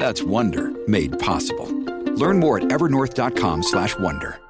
That's Wonder made possible. Learn more at evernorth.com/wonder.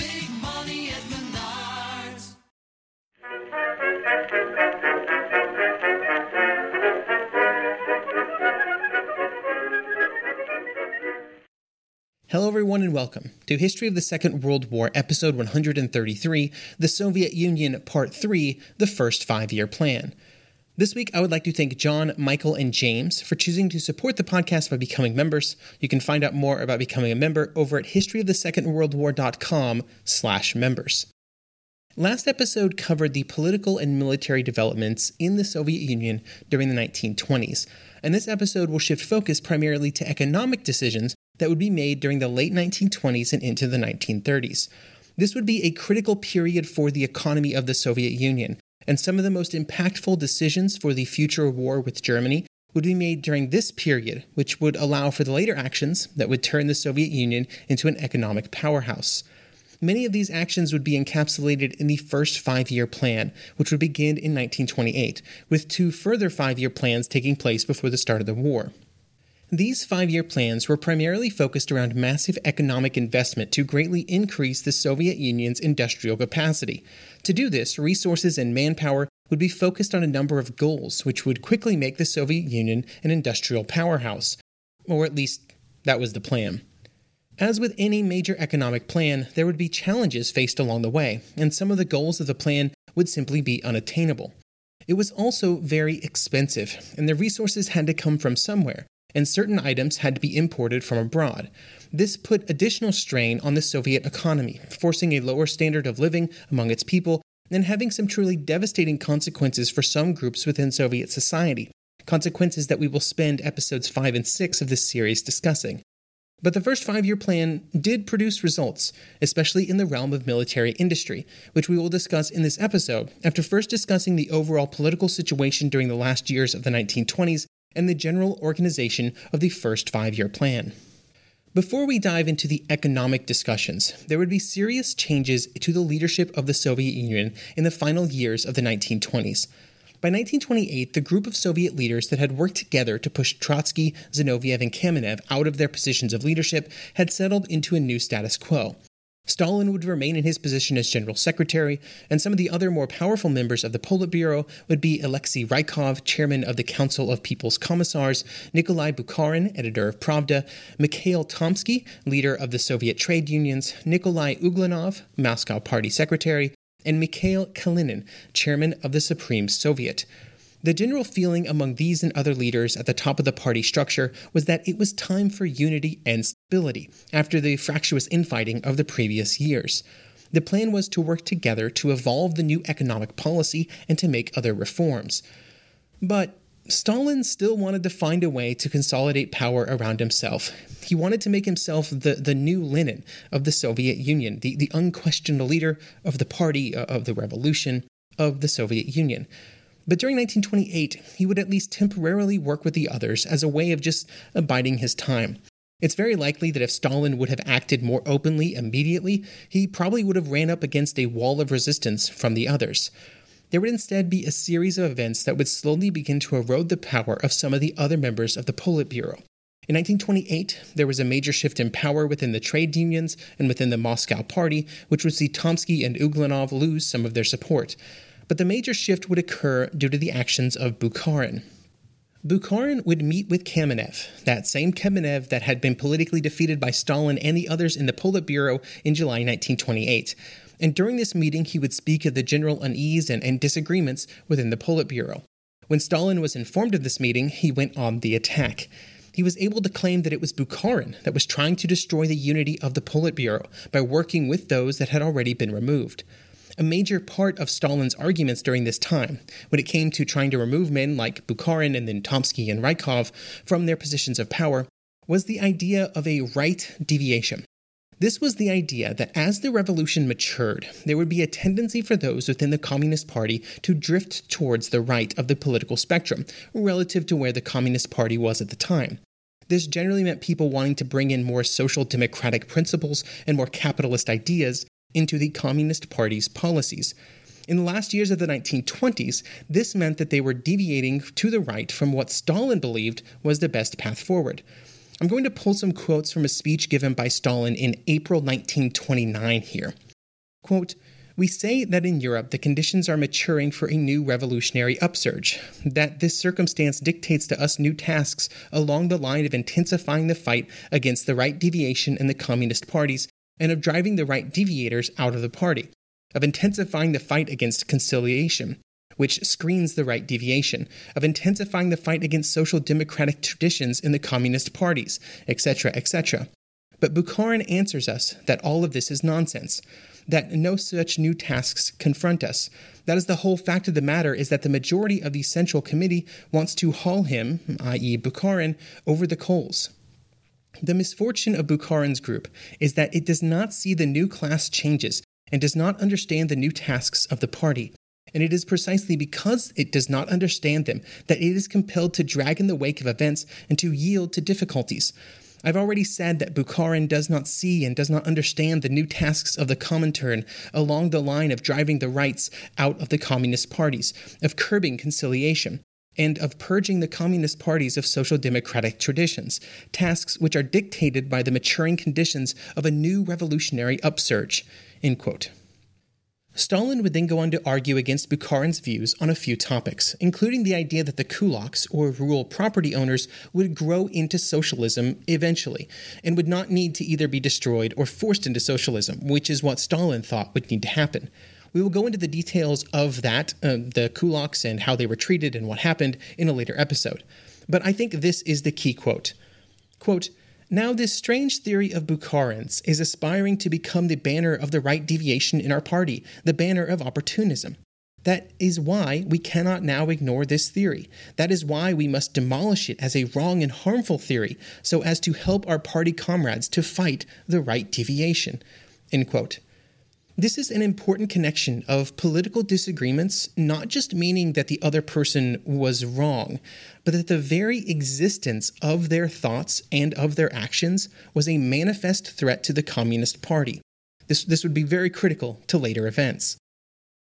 Hello, everyone, and welcome to History of the Second World War, Episode 133 The Soviet Union, Part 3 The First Five Year Plan. This week, I would like to thank John, Michael, and James for choosing to support the podcast by becoming members. You can find out more about becoming a member over at historyofthesecondworldwar.com slash members. Last episode covered the political and military developments in the Soviet Union during the 1920s, and this episode will shift focus primarily to economic decisions that would be made during the late 1920s and into the 1930s. This would be a critical period for the economy of the Soviet Union, and some of the most impactful decisions for the future war with Germany would be made during this period, which would allow for the later actions that would turn the Soviet Union into an economic powerhouse. Many of these actions would be encapsulated in the first five year plan, which would begin in 1928, with two further five year plans taking place before the start of the war. These five year plans were primarily focused around massive economic investment to greatly increase the Soviet Union's industrial capacity. To do this, resources and manpower would be focused on a number of goals, which would quickly make the Soviet Union an industrial powerhouse. Or at least, that was the plan. As with any major economic plan, there would be challenges faced along the way, and some of the goals of the plan would simply be unattainable. It was also very expensive, and the resources had to come from somewhere, and certain items had to be imported from abroad. This put additional strain on the Soviet economy, forcing a lower standard of living among its people and having some truly devastating consequences for some groups within Soviet society, consequences that we will spend episodes 5 and 6 of this series discussing. But the first five year plan did produce results, especially in the realm of military industry, which we will discuss in this episode after first discussing the overall political situation during the last years of the 1920s and the general organization of the first five year plan. Before we dive into the economic discussions, there would be serious changes to the leadership of the Soviet Union in the final years of the 1920s. By 1928, the group of Soviet leaders that had worked together to push Trotsky, Zinoviev, and Kamenev out of their positions of leadership had settled into a new status quo. Stalin would remain in his position as general secretary, and some of the other more powerful members of the Politburo would be Alexei Rykov, chairman of the Council of People's Commissars, Nikolai Bukharin, editor of Pravda, Mikhail Tomsky, leader of the Soviet trade unions, Nikolai Uglanov, Moscow party secretary, and Mikhail Kalinin, chairman of the Supreme Soviet. The general feeling among these and other leaders at the top of the party structure was that it was time for unity and stability after the fractious infighting of the previous years. The plan was to work together to evolve the new economic policy and to make other reforms. But Stalin still wanted to find a way to consolidate power around himself. He wanted to make himself the, the new Lenin of the Soviet Union, the, the unquestioned leader of the party, uh, of the revolution, of the Soviet Union. But during 1928, he would at least temporarily work with the others as a way of just abiding his time. It's very likely that if Stalin would have acted more openly immediately, he probably would have ran up against a wall of resistance from the others. There would instead be a series of events that would slowly begin to erode the power of some of the other members of the Politburo. In 1928, there was a major shift in power within the trade unions and within the Moscow Party, which would see Tomsky and Uglanov lose some of their support but the major shift would occur due to the actions of Bukharin. Bukharin would meet with Kamenev, that same Kamenev that had been politically defeated by Stalin and the others in the Politburo in July 1928. And during this meeting, he would speak of the general unease and, and disagreements within the Politburo. When Stalin was informed of this meeting, he went on the attack. He was able to claim that it was Bukharin that was trying to destroy the unity of the Politburo by working with those that had already been removed a major part of Stalin's arguments during this time, when it came to trying to remove men like Bukharin and then Tomsky and Rykov from their positions of power, was the idea of a right deviation. This was the idea that as the revolution matured, there would be a tendency for those within the Communist Party to drift towards the right of the political spectrum, relative to where the Communist Party was at the time. This generally meant people wanting to bring in more social democratic principles and more capitalist ideas, into the Communist Party's policies. In the last years of the 1920s, this meant that they were deviating to the right from what Stalin believed was the best path forward. I'm going to pull some quotes from a speech given by Stalin in April 1929 here. Quote, we say that in Europe the conditions are maturing for a new revolutionary upsurge, that this circumstance dictates to us new tasks along the line of intensifying the fight against the right deviation in the communist parties and of driving the right deviators out of the party, of intensifying the fight against conciliation, which screens the right deviation, of intensifying the fight against social democratic traditions in the communist parties, etc., etc. But Bukharin answers us that all of this is nonsense, that no such new tasks confront us. That is the whole fact of the matter is that the majority of the Central Committee wants to haul him, i.e., Bukharin, over the coals. The misfortune of Bukharin's group is that it does not see the new class changes and does not understand the new tasks of the party. And it is precisely because it does not understand them that it is compelled to drag in the wake of events and to yield to difficulties. I've already said that Bukharin does not see and does not understand the new tasks of the Comintern along the line of driving the rights out of the communist parties, of curbing conciliation, and of purging the communist parties of social democratic traditions, tasks which are dictated by the maturing conditions of a new revolutionary upsurge. Stalin would then go on to argue against Bukharin's views on a few topics, including the idea that the kulaks, or rural property owners, would grow into socialism eventually, and would not need to either be destroyed or forced into socialism, which is what Stalin thought would need to happen. We will go into the details of that, uh, the kulaks and how they were treated and what happened in a later episode. But I think this is the key quote. Quote, now, this strange theory of Bukharin's is aspiring to become the banner of the right deviation in our party, the banner of opportunism. That is why we cannot now ignore this theory. That is why we must demolish it as a wrong and harmful theory, so as to help our party comrades to fight the right deviation. End quote. This is an important connection of political disagreements, not just meaning that the other person was wrong, but that the very existence of their thoughts and of their actions was a manifest threat to the Communist Party. This, this would be very critical to later events.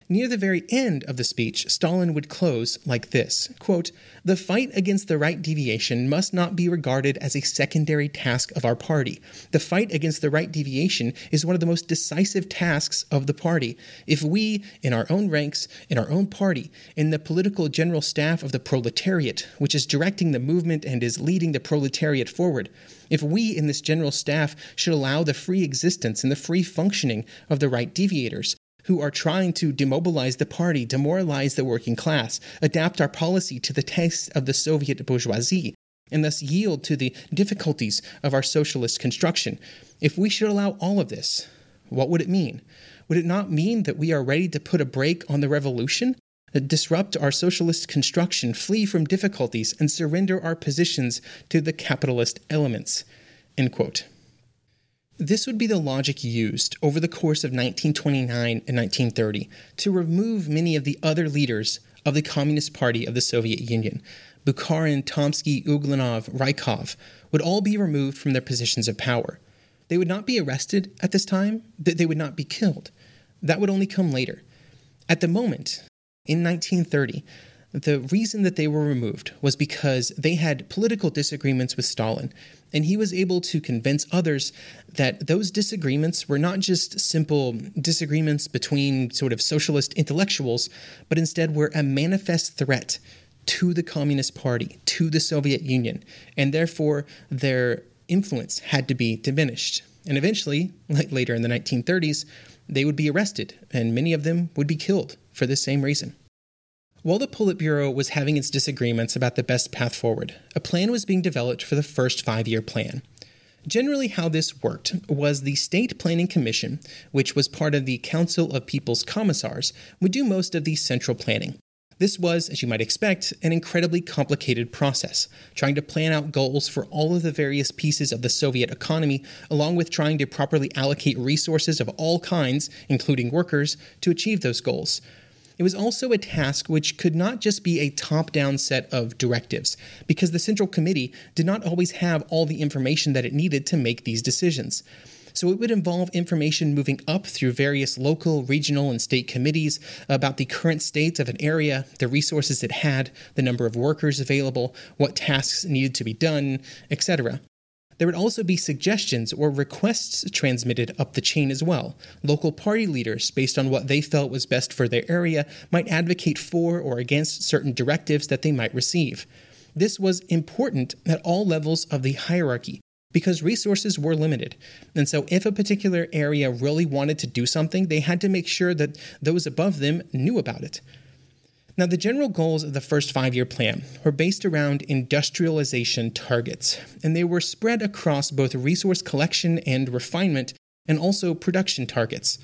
Near the very end of the speech, Stalin would close like this quote, The fight against the right deviation must not be regarded as a secondary task of our party. The fight against the right deviation is one of the most decisive tasks of the party. If we, in our own ranks, in our own party, in the political general staff of the proletariat, which is directing the movement and is leading the proletariat forward, if we in this general staff should allow the free existence and the free functioning of the right deviators, who are trying to demobilize the party, demoralize the working class, adapt our policy to the tastes of the Soviet bourgeoisie, and thus yield to the difficulties of our socialist construction. If we should allow all of this, what would it mean? Would it not mean that we are ready to put a brake on the revolution? Disrupt our socialist construction, flee from difficulties, and surrender our positions to the capitalist elements. End quote. This would be the logic used over the course of 1929 and 1930 to remove many of the other leaders of the Communist Party of the Soviet Union. Bukharin, Tomsky, Uglanov, Rykov would all be removed from their positions of power. They would not be arrested at this time, they would not be killed. That would only come later. At the moment, in 1930, the reason that they were removed was because they had political disagreements with Stalin, and he was able to convince others that those disagreements were not just simple disagreements between sort of socialist intellectuals, but instead were a manifest threat to the Communist Party, to the Soviet Union, and therefore their influence had to be diminished. And eventually, like later in the 1930s, they would be arrested, and many of them would be killed for this same reason. While the Politburo was having its disagreements about the best path forward, a plan was being developed for the first five year plan. Generally, how this worked was the State Planning Commission, which was part of the Council of People's Commissars, would do most of the central planning. This was, as you might expect, an incredibly complicated process, trying to plan out goals for all of the various pieces of the Soviet economy, along with trying to properly allocate resources of all kinds, including workers, to achieve those goals. It was also a task which could not just be a top down set of directives, because the Central Committee did not always have all the information that it needed to make these decisions. So it would involve information moving up through various local, regional, and state committees about the current state of an area, the resources it had, the number of workers available, what tasks needed to be done, etc. There would also be suggestions or requests transmitted up the chain as well. Local party leaders, based on what they felt was best for their area, might advocate for or against certain directives that they might receive. This was important at all levels of the hierarchy because resources were limited. And so, if a particular area really wanted to do something, they had to make sure that those above them knew about it. Now, the general goals of the first five year plan were based around industrialization targets, and they were spread across both resource collection and refinement, and also production targets.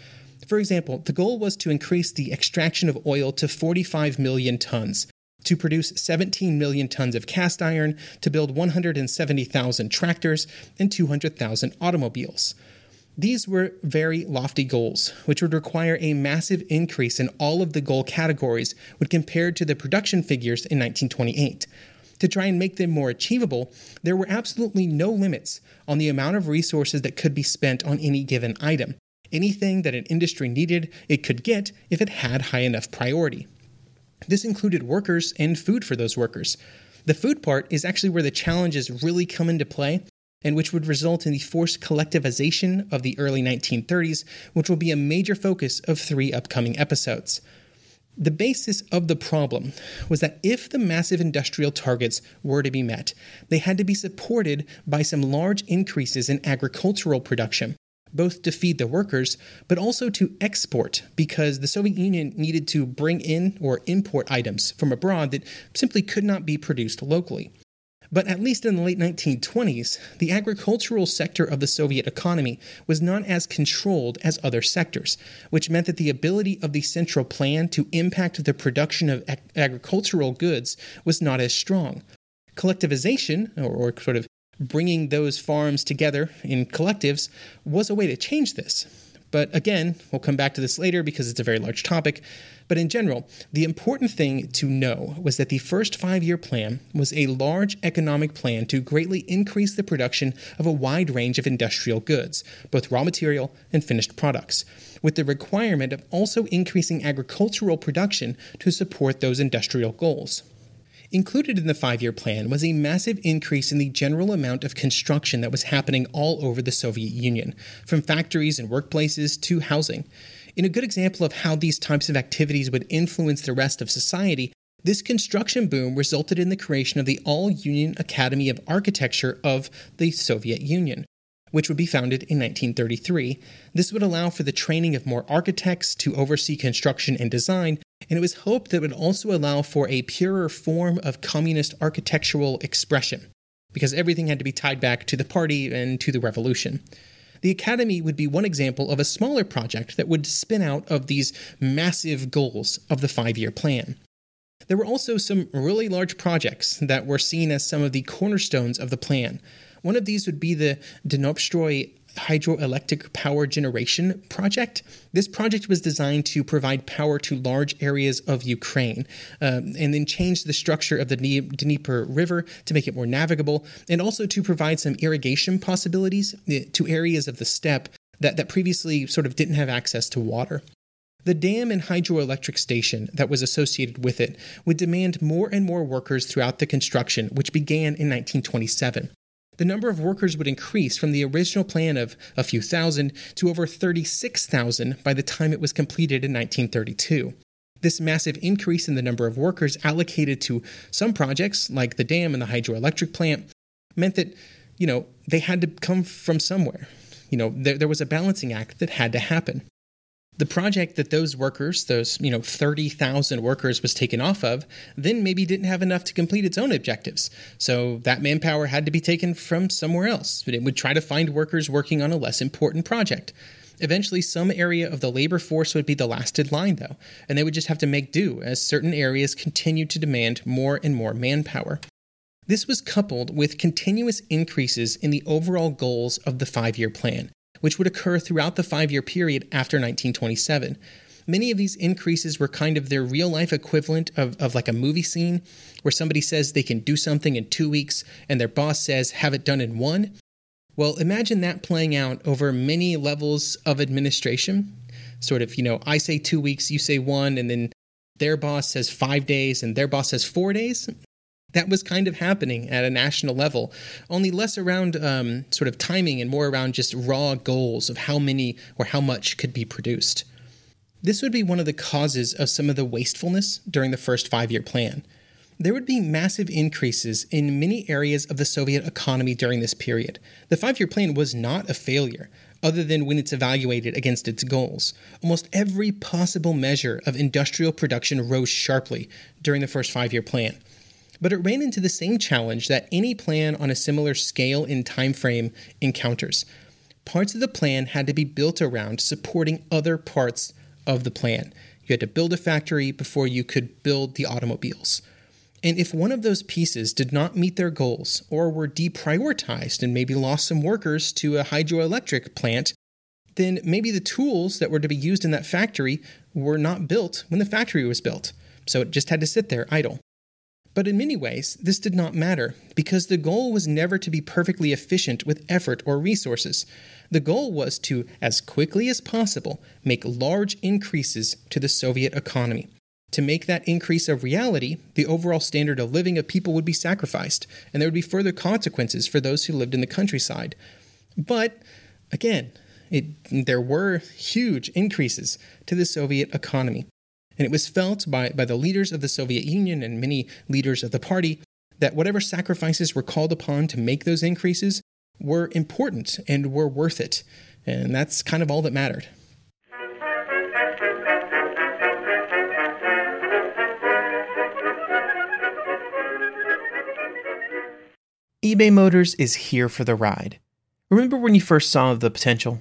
For example, the goal was to increase the extraction of oil to 45 million tons, to produce 17 million tons of cast iron, to build 170,000 tractors, and 200,000 automobiles. These were very lofty goals, which would require a massive increase in all of the goal categories when compared to the production figures in 1928. To try and make them more achievable, there were absolutely no limits on the amount of resources that could be spent on any given item. Anything that an industry needed, it could get if it had high enough priority. This included workers and food for those workers. The food part is actually where the challenges really come into play and which would result in the forced collectivization of the early 1930s, which will be a major focus of three upcoming episodes. The basis of the problem was that if the massive industrial targets were to be met, they had to be supported by some large increases in agricultural production, both to feed the workers, but also to export, because the Soviet Union needed to bring in or import items from abroad that simply could not be produced locally. But at least in the late 1920s, the agricultural sector of the Soviet economy was not as controlled as other sectors, which meant that the ability of the central plan to impact the production of ag- agricultural goods was not as strong. Collectivization, or, or sort of bringing those farms together in collectives, was a way to change this. But again, we'll come back to this later because it's a very large topic. But in general, the important thing to know was that the first five year plan was a large economic plan to greatly increase the production of a wide range of industrial goods, both raw material and finished products, with the requirement of also increasing agricultural production to support those industrial goals. Included in the five year plan was a massive increase in the general amount of construction that was happening all over the Soviet Union, from factories and workplaces to housing. In a good example of how these types of activities would influence the rest of society, this construction boom resulted in the creation of the All Union Academy of Architecture of the Soviet Union, which would be founded in 1933. This would allow for the training of more architects to oversee construction and design, and it was hoped that it would also allow for a purer form of communist architectural expression, because everything had to be tied back to the party and to the revolution. The Academy would be one example of a smaller project that would spin out of these massive goals of the five year plan. There were also some really large projects that were seen as some of the cornerstones of the plan. One of these would be the Dnipropetrovsk hydroelectric power generation project. This project was designed to provide power to large areas of Ukraine um, and then change the structure of the Dnieper River to make it more navigable and also to provide some irrigation possibilities uh, to areas of the steppe that, that previously sort of didn't have access to water. The dam and hydroelectric station that was associated with it would demand more and more workers throughout the construction, which began in 1927 the number of workers would increase from the original plan of a few thousand to over 36,000 by the time it was completed in 1932. This massive increase in the number of workers allocated to some projects, like the dam and the hydroelectric plant, meant that, you know, they had to come from somewhere. You know, there, there was a balancing act that had to happen. The project that those workers, those, you know, 30,000 workers was taken off of, then maybe didn't have enough to complete its own objectives. So that manpower had to be taken from somewhere else. But it would try to find workers working on a less important project. Eventually, some area of the labor force would be the last in line, though, and they would just have to make do as certain areas continued to demand more and more manpower. This was coupled with continuous increases in the overall goals of the five year plan, which would occur throughout the five year period after 1927. Many of these increases were kind of their real life equivalent of, of like a movie scene where somebody says they can do something in two weeks and their boss says have it done in one. Well, imagine that playing out over many levels of administration. Sort of, you know, I say two weeks, you say one, and then their boss says five days and their boss says four days that was kind of happening at a national level, only less around um, sort of timing and more around just raw goals of how many or how much could be produced. This would be one of the causes of some of the wastefulness during the first five year plan. There would be massive increases in many areas of the Soviet economy during this period. The five year plan was not a failure, other than when it's evaluated against its goals. Almost every possible measure of industrial production rose sharply during the first five year plan but it ran into the same challenge that any plan on a similar scale and time frame encounters. Parts of the plan had to be built around supporting other parts of the plan. You had to build a factory before you could build the automobiles. And if one of those pieces did not meet their goals or were deprioritized and maybe lost some workers to a hydroelectric plant, then maybe the tools that were to be used in that factory were not built when the factory was built. So it just had to sit there idle. But in many ways, this did not matter, because the goal was never to be perfectly efficient with effort or resources. The goal was to, as quickly as possible, make large increases to the Soviet economy. To make that increase a reality, the overall standard of living of people would be sacrificed, and there would be further consequences for those who lived in the countryside. But, again, it, there were huge increases to the Soviet economy. And it was felt by, by the leaders of the Soviet Union and many leaders of the party that whatever sacrifices were called upon to make those increases were important and were worth it. And that's kind of all that mattered. eBay Motors is here for the ride. Remember when you first saw the potential?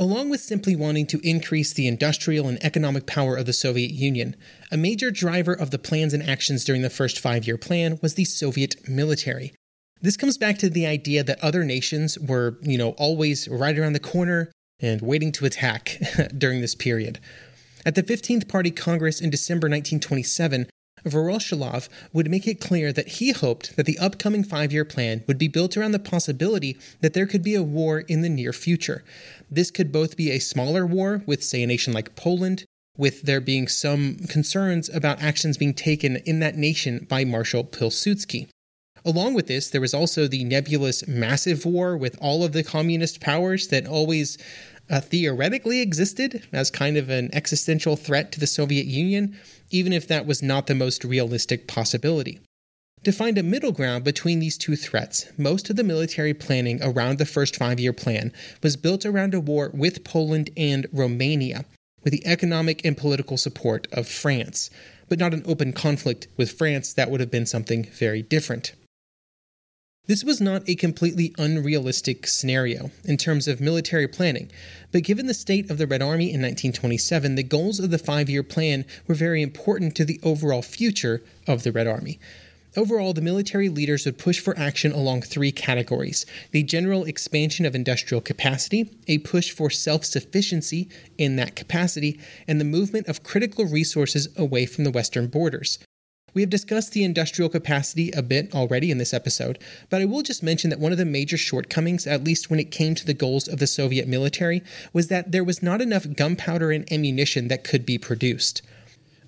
Along with simply wanting to increase the industrial and economic power of the Soviet Union, a major driver of the plans and actions during the first five year plan was the Soviet military. This comes back to the idea that other nations were, you know, always right around the corner and waiting to attack during this period. At the 15th Party Congress in December 1927, Voroshilov would make it clear that he hoped that the upcoming five year plan would be built around the possibility that there could be a war in the near future. This could both be a smaller war with, say, a nation like Poland, with there being some concerns about actions being taken in that nation by Marshal Pilsudski. Along with this, there was also the nebulous massive war with all of the communist powers that always uh, theoretically existed as kind of an existential threat to the Soviet Union, even if that was not the most realistic possibility. To find a middle ground between these two threats, most of the military planning around the first five year plan was built around a war with Poland and Romania, with the economic and political support of France, but not an open conflict with France. That would have been something very different. This was not a completely unrealistic scenario in terms of military planning, but given the state of the Red Army in 1927, the goals of the five year plan were very important to the overall future of the Red Army. Overall, the military leaders would push for action along three categories the general expansion of industrial capacity, a push for self sufficiency in that capacity, and the movement of critical resources away from the Western borders. We have discussed the industrial capacity a bit already in this episode, but I will just mention that one of the major shortcomings, at least when it came to the goals of the Soviet military, was that there was not enough gunpowder and ammunition that could be produced.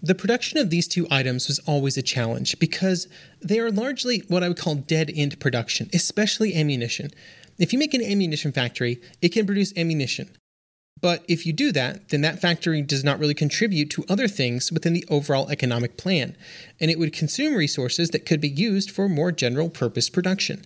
The production of these two items was always a challenge because they are largely what I would call dead end production, especially ammunition. If you make an ammunition factory, it can produce ammunition. But if you do that, then that factory does not really contribute to other things within the overall economic plan, and it would consume resources that could be used for more general purpose production.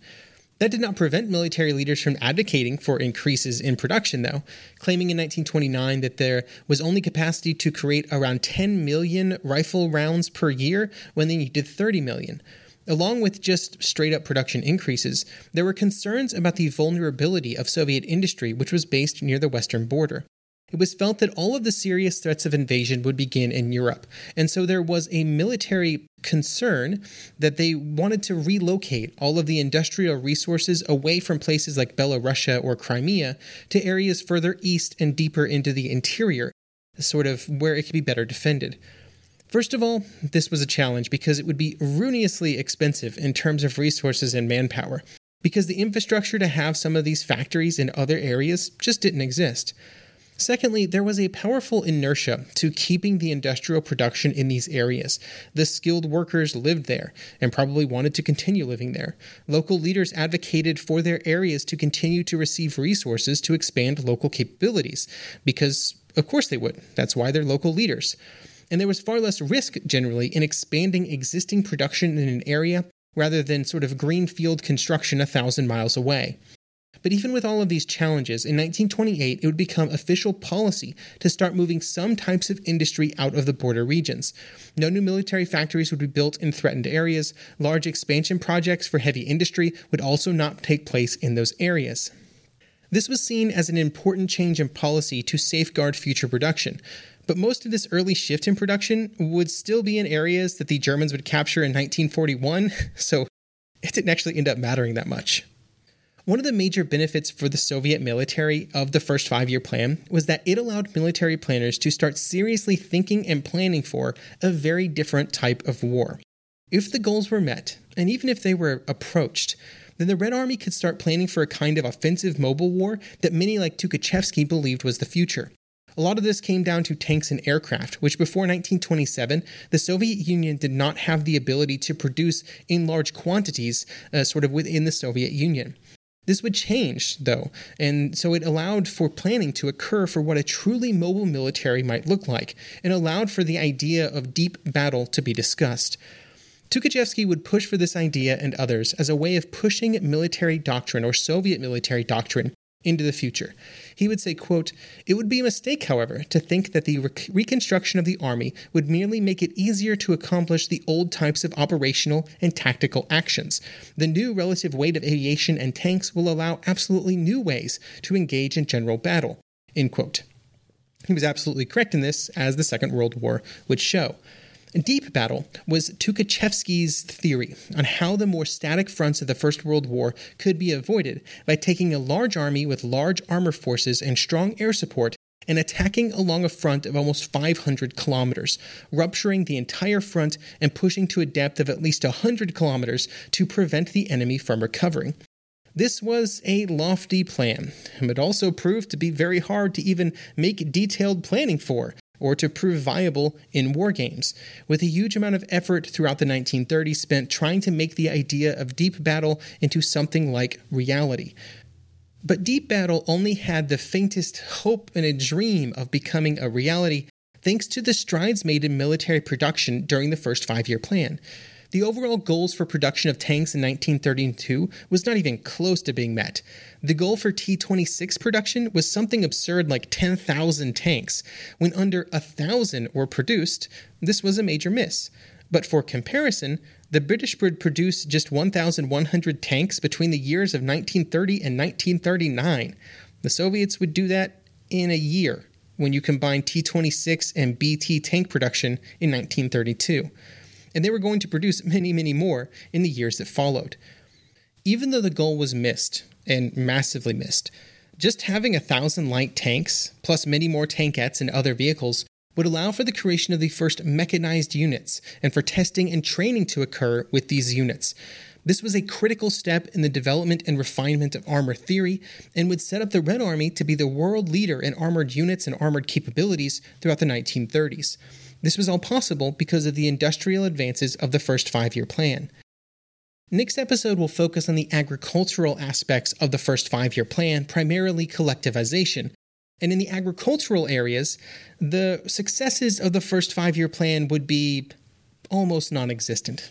That did not prevent military leaders from advocating for increases in production, though, claiming in 1929 that there was only capacity to create around 10 million rifle rounds per year when they needed 30 million. Along with just straight up production increases, there were concerns about the vulnerability of Soviet industry, which was based near the western border. It was felt that all of the serious threats of invasion would begin in Europe, and so there was a military concern that they wanted to relocate all of the industrial resources away from places like Belarusia or Crimea to areas further east and deeper into the interior, sort of where it could be better defended. First of all, this was a challenge because it would be ruinously expensive in terms of resources and manpower, because the infrastructure to have some of these factories in other areas just didn't exist. Secondly, there was a powerful inertia to keeping the industrial production in these areas. The skilled workers lived there and probably wanted to continue living there. Local leaders advocated for their areas to continue to receive resources to expand local capabilities, because, of course, they would. That's why they're local leaders and there was far less risk generally in expanding existing production in an area rather than sort of greenfield construction a thousand miles away. But even with all of these challenges, in 1928 it would become official policy to start moving some types of industry out of the border regions. No new military factories would be built in threatened areas. Large expansion projects for heavy industry would also not take place in those areas. This was seen as an important change in policy to safeguard future production. But most of this early shift in production would still be in areas that the Germans would capture in 1941, so it didn't actually end up mattering that much. One of the major benefits for the Soviet military of the first five year plan was that it allowed military planners to start seriously thinking and planning for a very different type of war. If the goals were met, and even if they were approached, then the Red Army could start planning for a kind of offensive mobile war that many like Tukhachevsky believed was the future. A lot of this came down to tanks and aircraft, which before 1927, the Soviet Union did not have the ability to produce in large quantities, uh, sort of within the Soviet Union. This would change, though, and so it allowed for planning to occur for what a truly mobile military might look like, and allowed for the idea of deep battle to be discussed. Tukhachevsky would push for this idea and others as a way of pushing military doctrine or Soviet military doctrine into the future. He would say, quote, It would be a mistake, however, to think that the reconstruction of the Army would merely make it easier to accomplish the old types of operational and tactical actions. The new relative weight of aviation and tanks will allow absolutely new ways to engage in general battle. End quote. He was absolutely correct in this, as the Second World War would show. Deep battle was Tukhachevsky's theory on how the more static fronts of the First World War could be avoided by taking a large army with large armor forces and strong air support and attacking along a front of almost 500 kilometers, rupturing the entire front and pushing to a depth of at least 100 kilometers to prevent the enemy from recovering. This was a lofty plan, but also proved to be very hard to even make detailed planning for, or to prove viable in war games, with a huge amount of effort throughout the 1930s spent trying to make the idea of deep battle into something like reality. But deep battle only had the faintest hope and a dream of becoming a reality thanks to the strides made in military production during the first five year plan. The overall goals for production of tanks in 1932 was not even close to being met. The goal for T 26 production was something absurd like 10,000 tanks. When under 1,000 were produced, this was a major miss. But for comparison, the British would produce just 1,100 tanks between the years of 1930 and 1939. The Soviets would do that in a year when you combine T 26 and BT tank production in 1932 and they were going to produce many, many more in the years that followed. Even though the goal was missed, and massively missed, just having a thousand light tanks, plus many more tankettes and other vehicles, would allow for the creation of the first mechanized units and for testing and training to occur with these units. This was a critical step in the development and refinement of armor theory and would set up the Red Army to be the world leader in armored units and armored capabilities throughout the 1930s. This was all possible because of the industrial advances of the first five year plan. Next episode will focus on the agricultural aspects of the first five year plan, primarily collectivization. And in the agricultural areas, the successes of the first five year plan would be almost non existent.